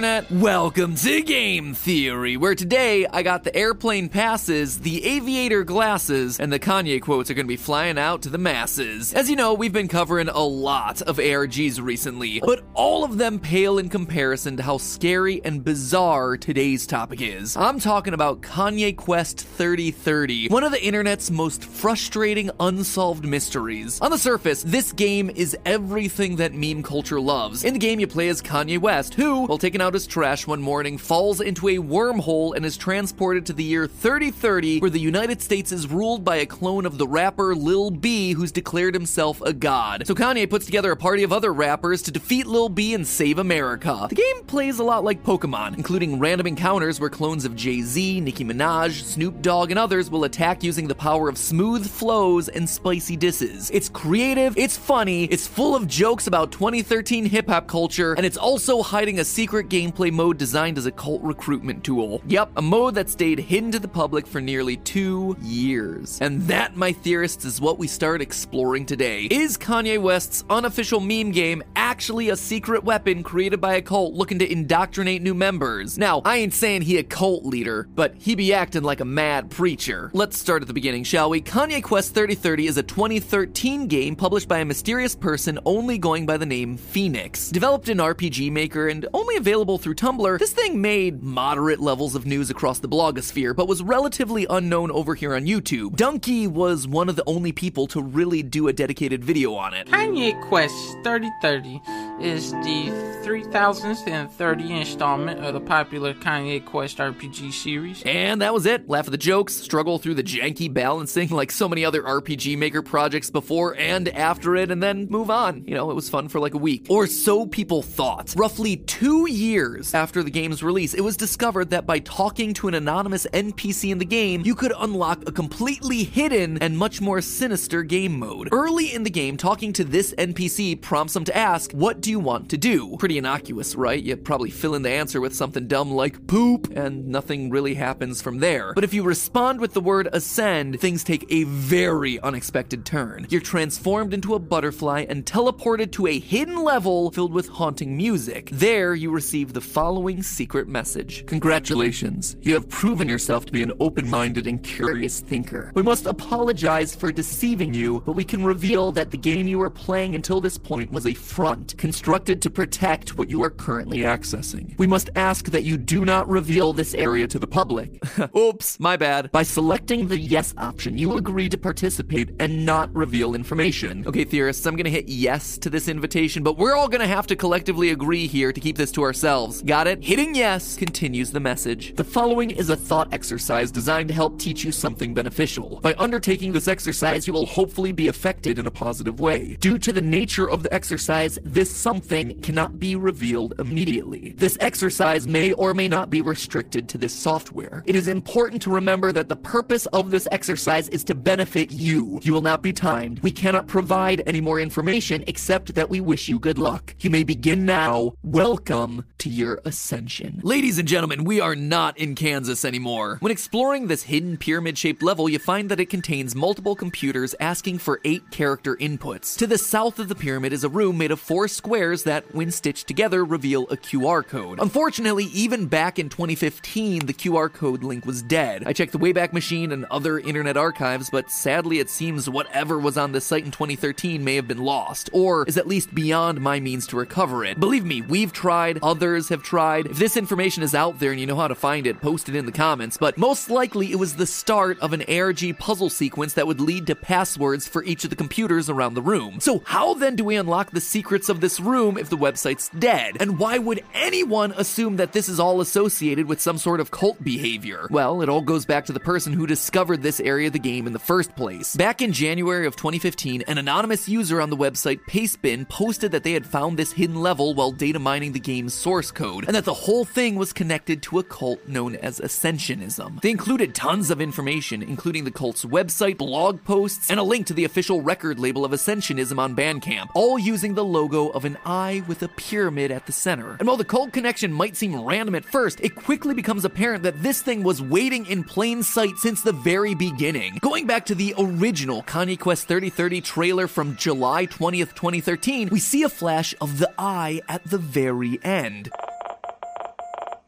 internet? Welcome to Game Theory, where today I got the airplane passes, the aviator glasses, and the Kanye quotes are gonna be flying out to the masses. As you know, we've been covering a lot of ARGs recently, but all of them pale in comparison to how scary and bizarre today's topic is. I'm talking about Kanye Quest 3030, one of the internet's most frustrating unsolved mysteries. On the surface, this game is everything that meme culture loves. In the game, you play as Kanye West, who, while taking out his trash one morning, falls into a wormhole and is transported to the year 3030, where the United States is ruled by a clone of the rapper Lil B, who's declared himself a god. So Kanye puts together a party of other rappers to defeat Lil B and save America. The game plays a lot like Pokemon, including random encounters where clones of Jay Z, Nicki Minaj, Snoop Dogg, and others will attack using the power of smooth flows and spicy disses. It's creative, it's funny, it's full of jokes about 2013 hip hop culture, and it's also hiding a secret gameplay mode designed as a cult recruitment tool. Yep, a mode that stayed hidden to the public for nearly two years. And that, my theorists, is what we start exploring today. Is Kanye West's unofficial meme game actually a secret weapon created by a cult looking to indoctrinate new members? Now, I ain't saying he a cult leader, but he be acting like a mad preacher. Let's start at the beginning, shall we? Kanye Quest 3030 is a 2013 game published by a mysterious person only going by the name Phoenix. Developed in RPG Maker and only available through Tumblr, this thing made moderate levels of news across the blogosphere, but was relatively unknown over here on YouTube. Dunkey was one of the only people to really do a dedicated video on it. Kanye Quest 3030 is the 3030 installment of the popular Kanye Quest RPG series. And that was it. Laugh at the jokes, struggle through the janky balancing like so many other RPG Maker projects before and after it, and then move on. You know, it was fun for like a week. Or so people thought. Roughly two years after the game's release, it was discovered that by talking to an anonymous NPC in the game, you could unlock a completely hidden and much more sinister game mode. Early in the game, talking to this NPC prompts them to ask, What do you want to do? Pretty innocuous, right? You probably fill in the answer with something dumb like poop, and nothing really happens from there. But if you respond with the word ascend, things take a very unexpected turn. You're transformed into a butterfly and teleported to a hidden level filled with haunting music. There, you receive the following secret message Congratulations, you have proven yourself to be an open minded and curious thinker. We must apologize for deceiving you, but we can reveal that the game you were playing until this point was a front, constructed to protect what you are currently accessing. We must ask that you do not reveal this area to the public. Oops, my bad. By selecting the yes option, you agree to participate and not reveal information. Okay, theorists, I'm gonna hit yes to this invitation, but we're all gonna have to collectively agree here to keep this to ourselves. Got it? Hitting yes continues the message. The following is a thought exercise designed to help teach you something beneficial. By undertaking this exercise, you will hopefully be affected in a positive way. Due to the nature of the exercise, this something cannot be revealed immediately. This exercise may or may not be restricted to this software. It is important to remember that the purpose of this exercise is to benefit you. You will not be timed. We cannot provide any more information except that we wish you good luck. You may begin now. Welcome to your ascension. Ladies and gentlemen, we are not in Kansas anymore. When exploring this hidden pyramid shaped level, you find that it contains multiple computers asking for eight character inputs. To the south of the pyramid is a room made of four squares that, when stitched together, reveal a QR code. Unfortunately, even back in 2015, the QR code link was dead. I checked the Wayback Machine and other internet archives, but sadly, it seems whatever was on this site in 2013 may have been lost, or is at least beyond my means to recover it. Believe me, we've tried, others have tried. If this information is out there and you know how to find it, post it in the comments, but most likely it was the start of an ARG puzzle sequence that would lead to passwords for each of the computers around the room. So, how then do we unlock the secrets of this room if the website's dead? And why would anyone assume that this is all associated with some sort of cult behavior? Well, it all goes back to the person who discovered this area of the game in the first place. Back in January of 2015, an anonymous user on the website Pastebin posted that they had found this hidden level while data mining the game's source code, and that the whole thing was connected to a cult known as Ascensionism. They included tons of information, including the cult's website, blog posts, and a link to the official record label of Ascensionism on Bandcamp, all using the logo of an eye with a pyramid at the center. And while the cult connection might seem random at first, it quickly becomes apparent that this thing was waiting in plain sight since the very beginning. Going back to the original Kanye Quest 3030 trailer from July 20th, 2013, we see a flash of the eye at the very end.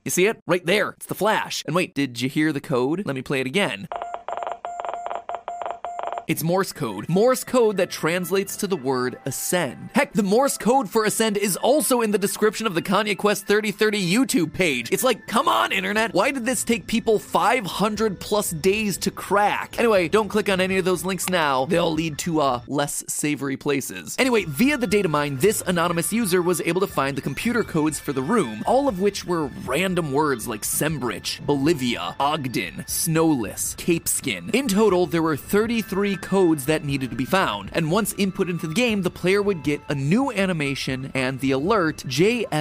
You see it? Right there. It's the flash. And wait, did you hear the code? Let me play it again. It's Morse code. Morse code that translates to the word ascend. Heck, the Morse code for ascend is also in the description of the Kanye Quest 3030 YouTube page. It's like, come on, internet. Why did this take people 500 plus days to crack? Anyway, don't click on any of those links now. They'll lead to uh less savory places. Anyway, via the data mine, this anonymous user was able to find the computer codes for the room, all of which were random words like Sembrich, Bolivia, Ogden, Snowless, Capeskin. In total, there were 33 codes that needed to be found, and once input into the game, the player would get a new animation and the alert JFZZJNMS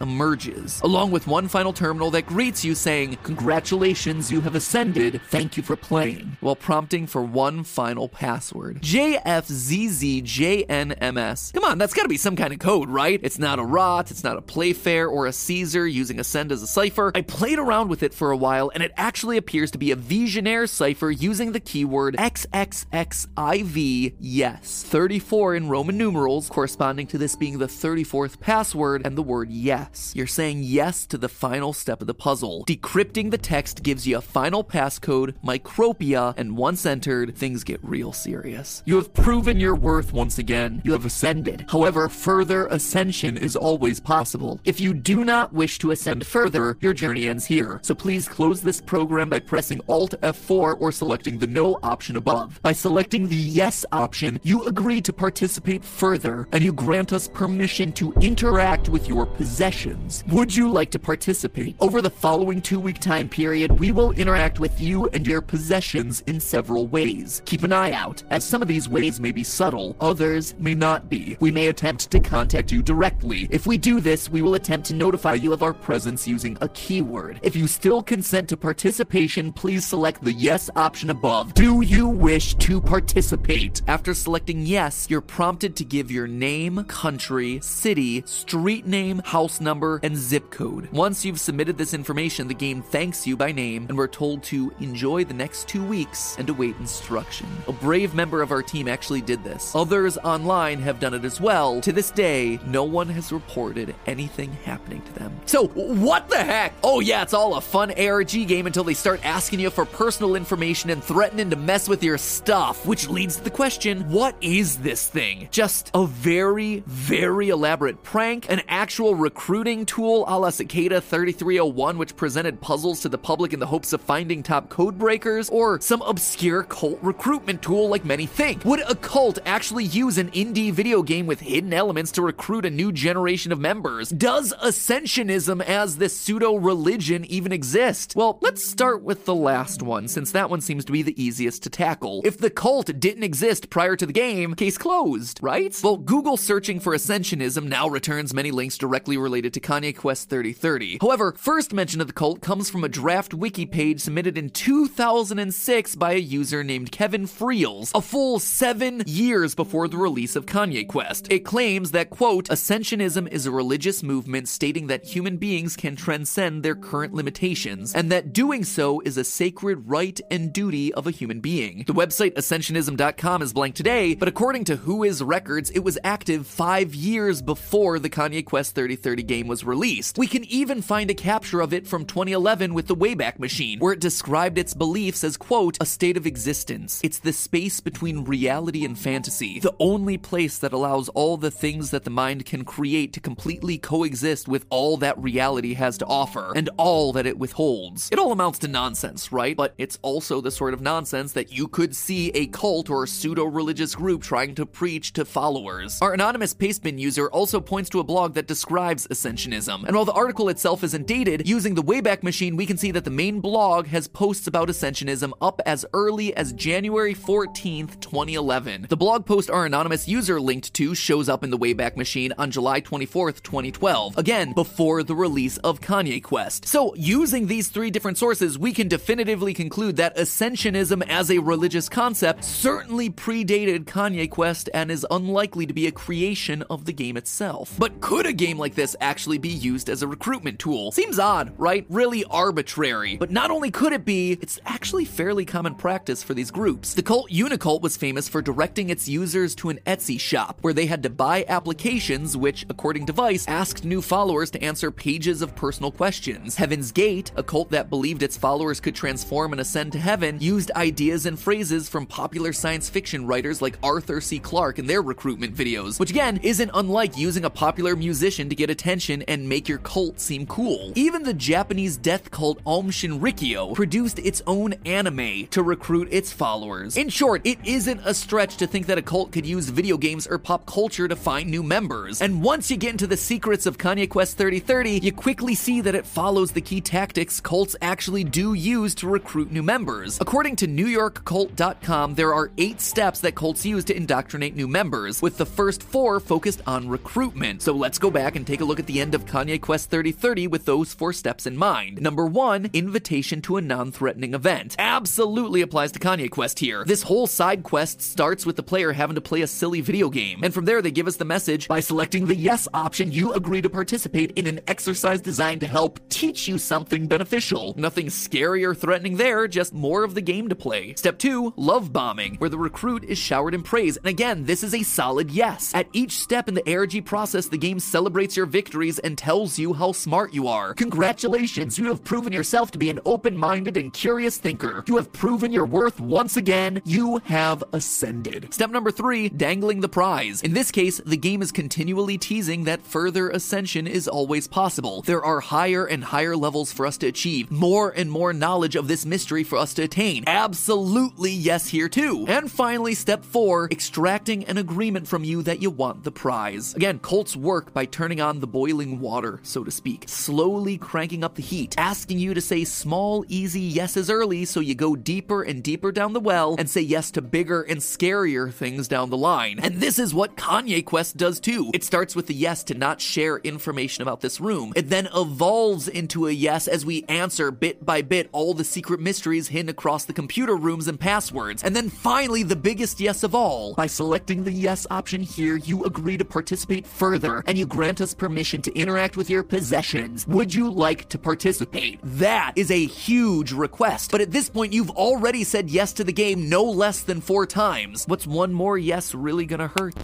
emerges, along with one final terminal that greets you saying, Congratulations, you have ascended. Thank you for playing. while prompting for one final password. JFZZJNMS. Come on, that's gotta be some kind of code, right? It's not a ROT, it's not a Playfair or a Caesar using Ascend as a cipher. I played around with it for a while, and it actually appears to be a Vigenère cipher using the keyword XXXIV yes. 34 in Roman numerals, corresponding to this being the 34th password and the word yes. You're saying yes to the final step of the puzzle. Decrypting the text gives you a final passcode, Micropia, and once entered, things get real serious. You have proven your worth once again. You have ascended. However, further ascension is always possible. If you do not wish to ascend further, your journey ends here. So please close this program by pressing Alt F4 or selecting the No option above. By selecting the Yes option, you agree to participate further and you grant us permission to interact with your possessions. Would you like to participate? Over the following two week time period, we will interact with you and your possessions in several ways. Keep an eye out, as some of these ways may be subtle, others may not be. We may attempt to contact you directly. If we do this, we will attempt to notify you of our presence using a keyword. If you still consent to participation, please select the Yes option above. Do you wish to participate? After selecting yes, you're prompted to give your name, country, city, street name, house number, and zip code. Once you've submitted this information, the game thanks you by name, and we're told to enjoy the next two weeks and await instruction. A brave member of our team actually did this. Others online have done it as well. To this day, no one has reported anything happening to them. So, what the heck? Oh, yeah, it's all a fun ARG game until they start asking you for personal information and threatening to mess with your stuff, which leads to the question what is this thing? Just a very, very elaborate prank? An actual recruiting tool a la Cicada 3301, which presented puzzles to the public in the hopes of finding top code breakers? Or some obscure cult recruitment tool like many think? Would a cult actually use an indie video game with hidden elements to recruit a new generation of members? Does Ascensionism as this pseudo religion even exist? Well, let's start with the last one, since that one seems to be the easiest to tackle. If the cult didn't exist prior to the game, case closed, right? Well, Google searching for Ascensionism now returns many links directly related to Kanye Quest 3030. However, first mention of the cult comes from a draft wiki page submitted in 2006 by a user named Kevin Freels, a full seven years before the release of Kanye Quest. It claims that, quote, Ascensionism is a religious movement stating that human beings can transcend their current limitations, and that doing so is a sacred right and duty of a human being. The website ascensionism.com is blank today, but according to Whois records, it was active five years before the Kanye Quest 3030 game was released. We can even find a capture of it from 2011 with the Wayback Machine, where it described its beliefs as, quote, a state of existence. It's the space between reality and fantasy, the only place that allows all the things that the mind can create to completely coexist with all that reality has to offer, and all that it withholds. It all amounts to nonsense, right? But it's also the sort of nonsense that you could see a cult or pseudo religious group trying to preach to followers. Our anonymous pastebin user also points to a blog that describes Ascensionism, and while the article itself isn't dated, using the Wayback Machine, we can see that the main blog has posts about Ascensionism up as early as January 14th, 2011. The blog post our anonymous user linked to shows up in the Wayback Machine on July 24th, 2012, again, before the release of Kanye Quest. So, using these three different sources, we can definitively conclude that Ascensionism as a religious concept certainly predated Kanye Quest and is unlikely to be a creation of the game itself. But could a game like this actually be used as a recruitment tool? Seems odd, right? Really arbitrary. But not only could it be, it's actually fairly common practice for these groups. The cult Unicult was famous for directing its users to an Etsy shop where they had to buy applications which, according to Vice, asked new followers to answer pages of personal questions. Heaven's Gate, a cult that believed its followers could transform and ascend to heaven, used ideas and phrases from popular science fiction writers like Arthur C. Clarke in their recruitment videos, which again isn't unlike using a popular musician to get attention and make your cult seem cool. Even the Japanese death cult Aum Shinrikyo produced its own anime to recruit its followers. In short, it isn't a stretch to think that a cult could use video games or pop culture to find new members. And once you get into the secrets of Kanye Quest 3030, you quickly see that it follows the key tactics cults actually do use to recruit new members. According to NewYorkCult.com, there are eight steps that cults use to indoctrinate new members, with the first four focused on recruitment. So let's go back and take a look at the end of Kanye Quest 3030 with those four steps in mind. Number one, invitation to a non threatening event. Absolutely applies to Kanye Quest here. This whole side quest starts with the player having to play a silly video game, and from there they give us the message By selecting the yes option, you agree to participate in an exercise designed to help teach you something beneficial. Nothing scary or threatening there, just more of the game to play. Step 2, love bombing, where the recruit is showered in praise. And again, this is a solid yes. At each step in the ARG process, the game celebrates your victories and tells you how smart you are. Congratulations, you have proven yourself to be an open minded and curious thinker. You have proven your worth once again. You have ascended. Step number 3, dangling the prize. In this case, the game is continually teasing that further ascension is always possible. There are higher and higher levels for us to achieve, more and more knowledge of this mystery for us to attain. Absolutely yes here too. And finally, step 4, extracting an agreement from you that you want the prize. Again, cults work by turning on the boiling water, so to speak, slowly cranking up the heat, asking you to say small, easy yeses early so you go deeper and deeper down the well and say yes to bigger and scarier things down the line. And this is what Kanye Quest does too. It starts with the yes to not share information about this room. It then evolves into a yes as we answer bit by bit all the secret mysteries hidden across the computer rooms and passwords. And then finally, the biggest yes of all. By selecting the yes option here, you agree to participate further and you grant us permission to interact with your possessions. Would you like to participate? That is a huge request. But at this point, you've already said yes to the game no less than four times. What's one more yes really gonna hurt?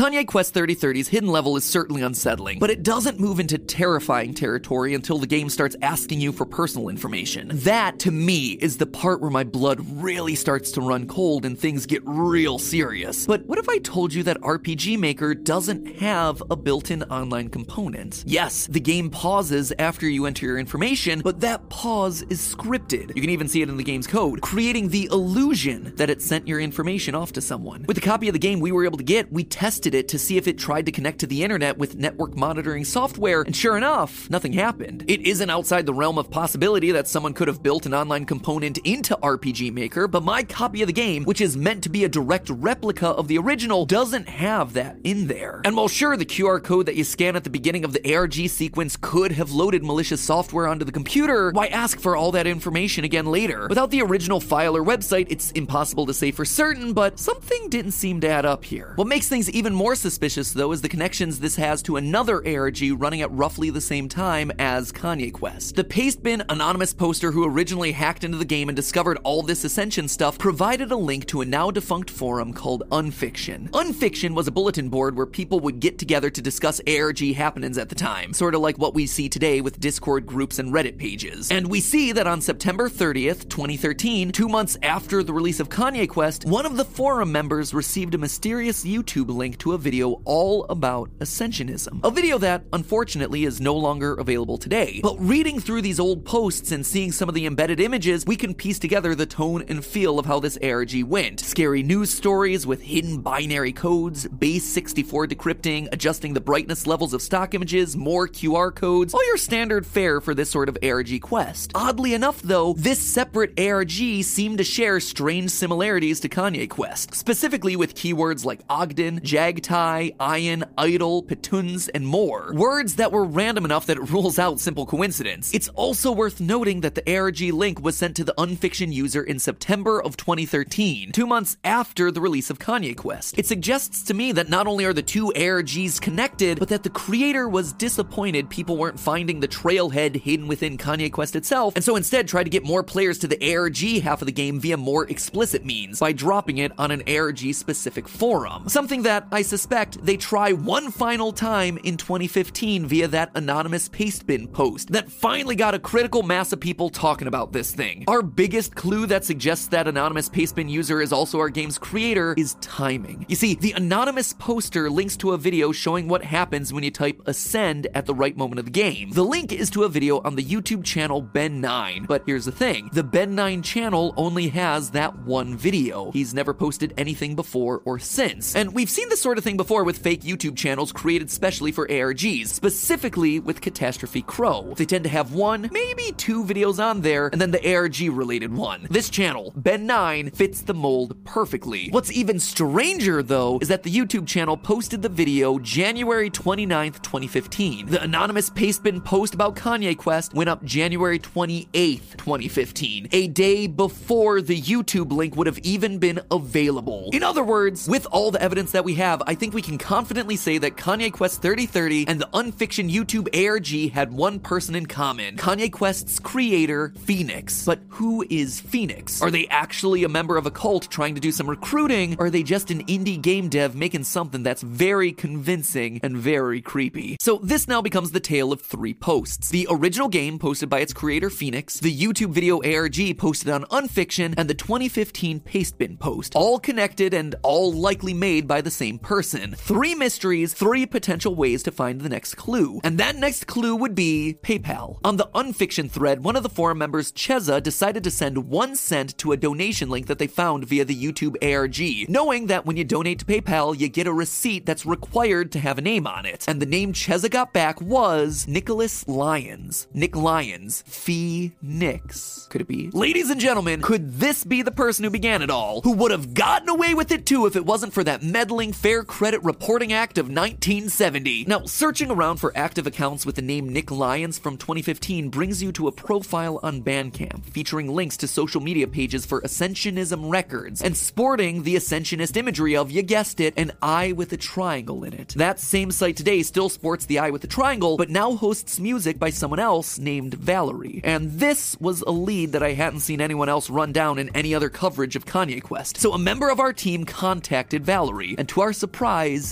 Kanye Quest 3030's hidden level is certainly unsettling, but it doesn't move into terrifying territory until the game starts asking you for personal information. That, to me, is the part where my blood really starts to run cold and things get real serious. But what if I told you that RPG Maker doesn't have a built in online component? Yes, the game pauses after you enter your information, but that pause is scripted. You can even see it in the game's code, creating the illusion that it sent your information off to someone. With a copy of the game we were able to get, we tested it to see if it tried to connect to the internet with network monitoring software, and sure enough, nothing happened. It isn't outside the realm of possibility that someone could have built an online component into RPG Maker, but my copy of the game, which is meant to be a direct replica of the original, doesn't have that in there. And while sure, the QR code that you scan at the beginning of the ARG sequence could have loaded malicious software onto the computer, why ask for all that information again later? Without the original file or website, it's impossible to say for certain, but something didn't seem to add up here. What makes things even more suspicious, though, is the connections this has to another ARG running at roughly the same time as Kanye Quest. The Pastebin anonymous poster who originally hacked into the game and discovered all this Ascension stuff provided a link to a now defunct forum called Unfiction. Unfiction was a bulletin board where people would get together to discuss ARG happenings at the time, sort of like what we see today with Discord groups and Reddit pages. And we see that on September 30th, 2013, two months after the release of Kanye Quest, one of the forum members received a mysterious YouTube link to a video all about Ascensionism. A video that, unfortunately, is no longer available today. But reading through these old posts and seeing some of the embedded images, we can piece together the tone and feel of how this ARG went. Scary news stories with hidden binary codes, base 64 decrypting, adjusting the brightness levels of stock images, more QR codes, all your standard fare for this sort of ARG quest. Oddly enough, though, this separate ARG seemed to share strange similarities to Kanye Quest, specifically with keywords like Ogden, Jag Mogtai, Iron, Idol, Petuns, and more. Words that were random enough that it rules out simple coincidence. It's also worth noting that the ARG link was sent to the Unfiction user in September of 2013, two months after the release of Kanye Quest. It suggests to me that not only are the two ARGs connected, but that the creator was disappointed people weren't finding the trailhead hidden within Kanye Quest itself, and so instead tried to get more players to the ARG half of the game via more explicit means by dropping it on an ARG specific forum. Something that I suspect they try one final time in 2015 via that anonymous pastebin post that finally got a critical mass of people talking about this thing. Our biggest clue that suggests that anonymous pastebin user is also our game's creator is timing. You see, the anonymous poster links to a video showing what happens when you type ascend at the right moment of the game. The link is to a video on the YouTube channel Ben9, but here's the thing the Ben9 channel only has that one video. He's never posted anything before or since. And we've seen this sort of thing before with fake YouTube channels created specially for ARGs, specifically with Catastrophe Crow. They tend to have one, maybe two videos on there, and then the ARG related one. This channel, Ben9, fits the mold perfectly. What's even stranger, though, is that the YouTube channel posted the video January 29th, 2015. The anonymous pastebin post about Kanye Quest went up January 28th, 2015, a day before the YouTube link would have even been available. In other words, with all the evidence that we have, I think we can confidently say that Kanye Quest 3030 and the Unfiction YouTube ARG had one person in common Kanye Quest's creator, Phoenix. But who is Phoenix? Are they actually a member of a cult trying to do some recruiting, or are they just an indie game dev making something that's very convincing and very creepy? So this now becomes the tale of three posts. The original game posted by its creator, Phoenix, the YouTube video ARG posted on Unfiction, and the 2015 Pastebin post, all connected and all likely made by the same person. Three mysteries, three potential ways to find the next clue. And that next clue would be PayPal. On the Unfiction thread, one of the forum members, Cheza, decided to send one cent to a donation link that they found via the YouTube ARG, knowing that when you donate to PayPal, you get a receipt that's required to have a name on it. And the name Cheza got back was Nicholas Lyons. Nick Lyons. Phoenix. Could it be? Ladies and gentlemen, could this be the person who began it all? Who would have gotten away with it too if it wasn't for that meddling Fair Credit Reporting Act of 1970? Now, searching around for active accounts with the name Nick Lyons from 2015 brings you to a profile on Bandcamp featuring links to social media pages for Ascensionism Records and sporting the Ascensionist imagery of, you guessed it, an eye with a triangle in it. That same site today still sports the eye with a triangle, but now hosts music by someone else named Valerie. And this was a lead that I hadn't seen anyone else run down in any other coverage of Kanye Quest. So a member of our team contacted Valerie, and to our surprise,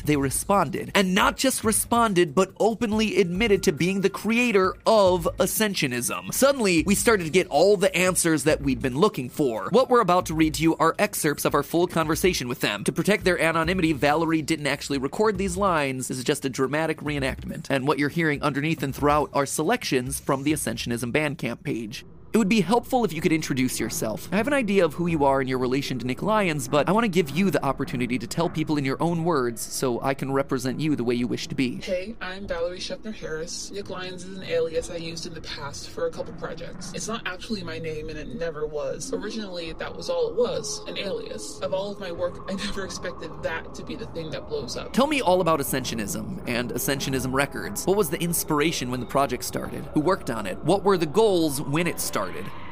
they responded. And not just responded, but openly admitted to being the creator of Ascensionism. Suddenly, we started to get all the answers that we'd been looking for. What we're about to read to you are excerpts of our full conversation with them. To protect their anonymity, Valerie didn't actually record these lines. This is just a dramatic reenactment. And what you're hearing underneath and throughout are selections from the Ascensionism Bandcamp page. It would be helpful if you could introduce yourself. I have an idea of who you are and your relation to Nick Lyons, but I want to give you the opportunity to tell people in your own words so I can represent you the way you wish to be. Hey, I'm Valerie Scheffner Harris. Nick Lyons is an alias I used in the past for a couple projects. It's not actually my name and it never was. Originally, that was all it was an alias. Of all of my work, I never expected that to be the thing that blows up. Tell me all about Ascensionism and Ascensionism Records. What was the inspiration when the project started? Who worked on it? What were the goals when it started?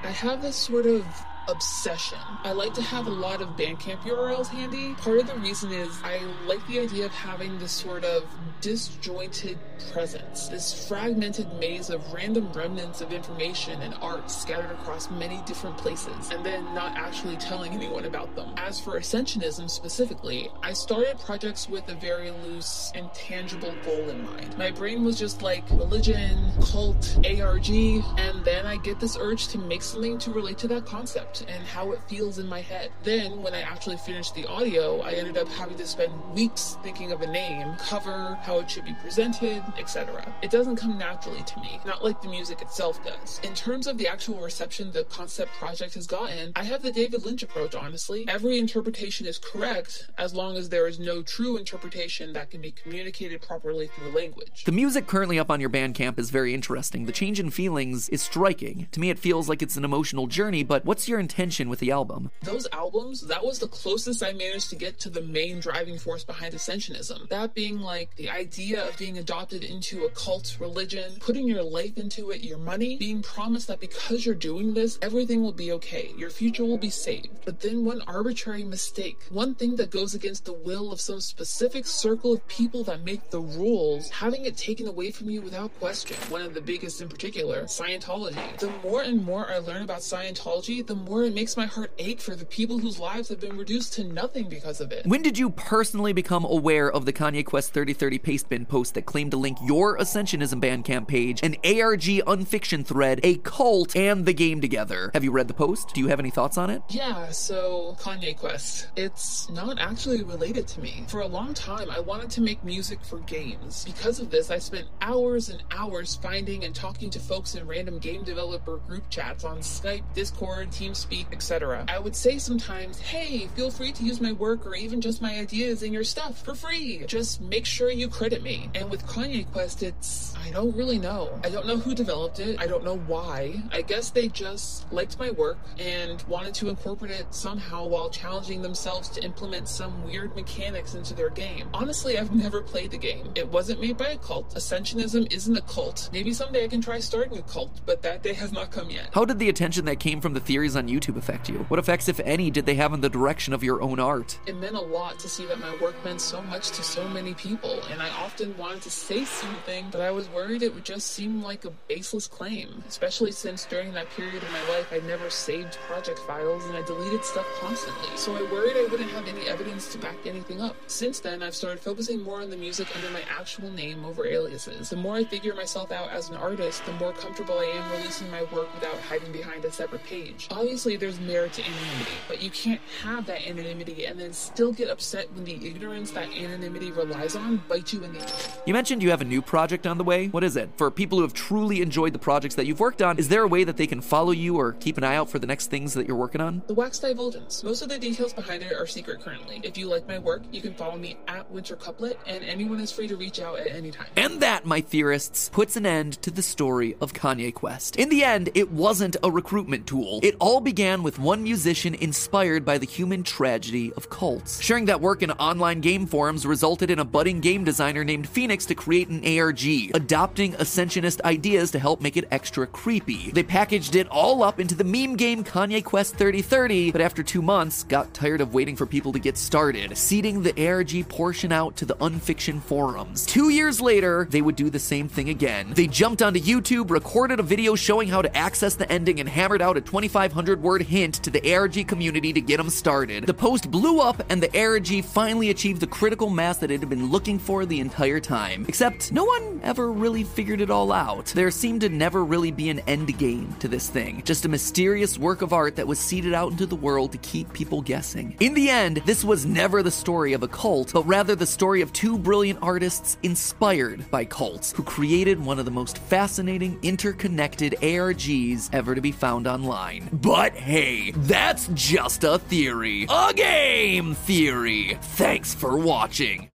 I have this sort of obsession. I like to have a lot of Bandcamp URLs handy. Part of the reason is I like the idea of having this sort of disjointed presence, this fragmented maze of random remnants of information and art scattered across many different places, and then not actually telling anyone about them. As for Ascensionism specifically, I started projects with a very loose and tangible goal in mind. My brain was just like religion, cult, ARG, and then I get this urge to make something to relate to that concept and how it feels in my head. Then, when I actually finished the audio, I ended up having to spend weeks thinking of a name, cover, how it should be presented, etc. It doesn't come naturally to me, not like the music itself does. In terms of the actual reception the concept project has gotten, I have the David Lynch approach, honestly. Every interpretation is correct as long as there is no true interpretation that can be communicated properly through language. The music currently up on your Bandcamp is very interesting. The change in feelings is striking. To me, it feels like it's an emotional journey, but what's your intention with the album? Those albums, that was the closest I managed to get to the main driving force behind Ascensionism. That being like the idea of being adopted into a cult religion, putting your life into it, your money, being promised that because you're doing this, everything will be okay, your future will be saved. But then one arbitrary mistake, one thing that goes against the will of some specific circle of people that make the rules, having it taken away from you without question. One of the biggest in particular, Scientology. The more and more I learn about Scientology, the more it makes my heart ache for the people whose lives have been reduced to nothing because of it. When did you personally become aware of the Kanye Quest 3030 Pastebin post that claimed to link your Ascensionism Bandcamp page, an ARG unfiction thread, a cult, and the game together? Have you read the post? Do you have any thoughts on it? Yeah, so Kanye Quest. It's not actually related to me. For a long time, I wanted to make music for games. Because of this, I spent hours and hours finding and talking to folks in random game developer group chats on Skype, Discord, TeamSpeak, etc. I would say sometimes, hey, feel free to use my work or even just my ideas in your stuff for free. Just make sure you credit me. And with Kanye Quest, it's. I don't really know. I don't know who developed it. I don't know why. I guess they just liked my work and wanted to incorporate it somehow while challenging themselves to implement some weird mechanics into their game. Honestly, I've never played the game. It wasn't made by a cult. Ascensionism isn't a cult. Maybe someday I can try starting a cult, but that day has not come yet. How did the attention that came from the theories on YouTube affect you? What effects, if any, did they have in the direction of your own art? It meant a lot to see that my work meant so much to so many people, and I often wanted to say something, but I was worried it would just seem like a baseless claim, especially since during that period of my life I never saved project files and I deleted stuff constantly. So I worried I wouldn't have any evidence to back anything up. Since then, I've started focusing more on the music under my actual name over aliases. The more I figure myself out as an artist, the more comfortable I am releasing my work without hiding behind a separate page. Obviously, there's merit to anonymity, but you can't have that anonymity and then still get upset when the ignorance that anonymity relies on bites you in the ass. You mentioned you have a new project on the way. What is it? For people who have truly enjoyed the projects that you've worked on, is there a way that they can follow you or keep an eye out for the next things that you're working on? The Wax Divulgence. Most of the details behind it are secret currently. If you like my work, you can follow me at Winter Couplet, and anyone is free to reach out at any time. And that, my theorists, puts an end to the story of Kanye Quest. In the end, it wasn't a recruitment tool. It all began with one musician inspired by the human tragedy of cults. Sharing that work in online game forums resulted in a budding game designer named Phoenix to create an ARG, adopting Ascensionist ideas to help make it extra creepy. They packaged it all up into the meme game Kanye Quest 3030, but after two months, got tired of waiting for people to get started, seeding the ARG portion out to the unfiction forums. Two years later, they would do the same thing again. They jumped onto YouTube, recorded a video showing how to access the ending, and hammered out a 2,500 word hint to the ARG community to get them started. The post blew up, and the ARG finally achieved the critical mass that it had been looking for the entire time. Except, no one ever really figured it all out. There seemed to never really be an end game to this thing, just a mysterious work of art that was seeded out into the world to keep people guessing. In the end, this was never the story of a cult, but rather the story of two brilliant artists inspired by cults who created one of the most fascinating, interconnected ARGs ever to be found online. But hey, that's just a theory. A game theory. Thanks for watching.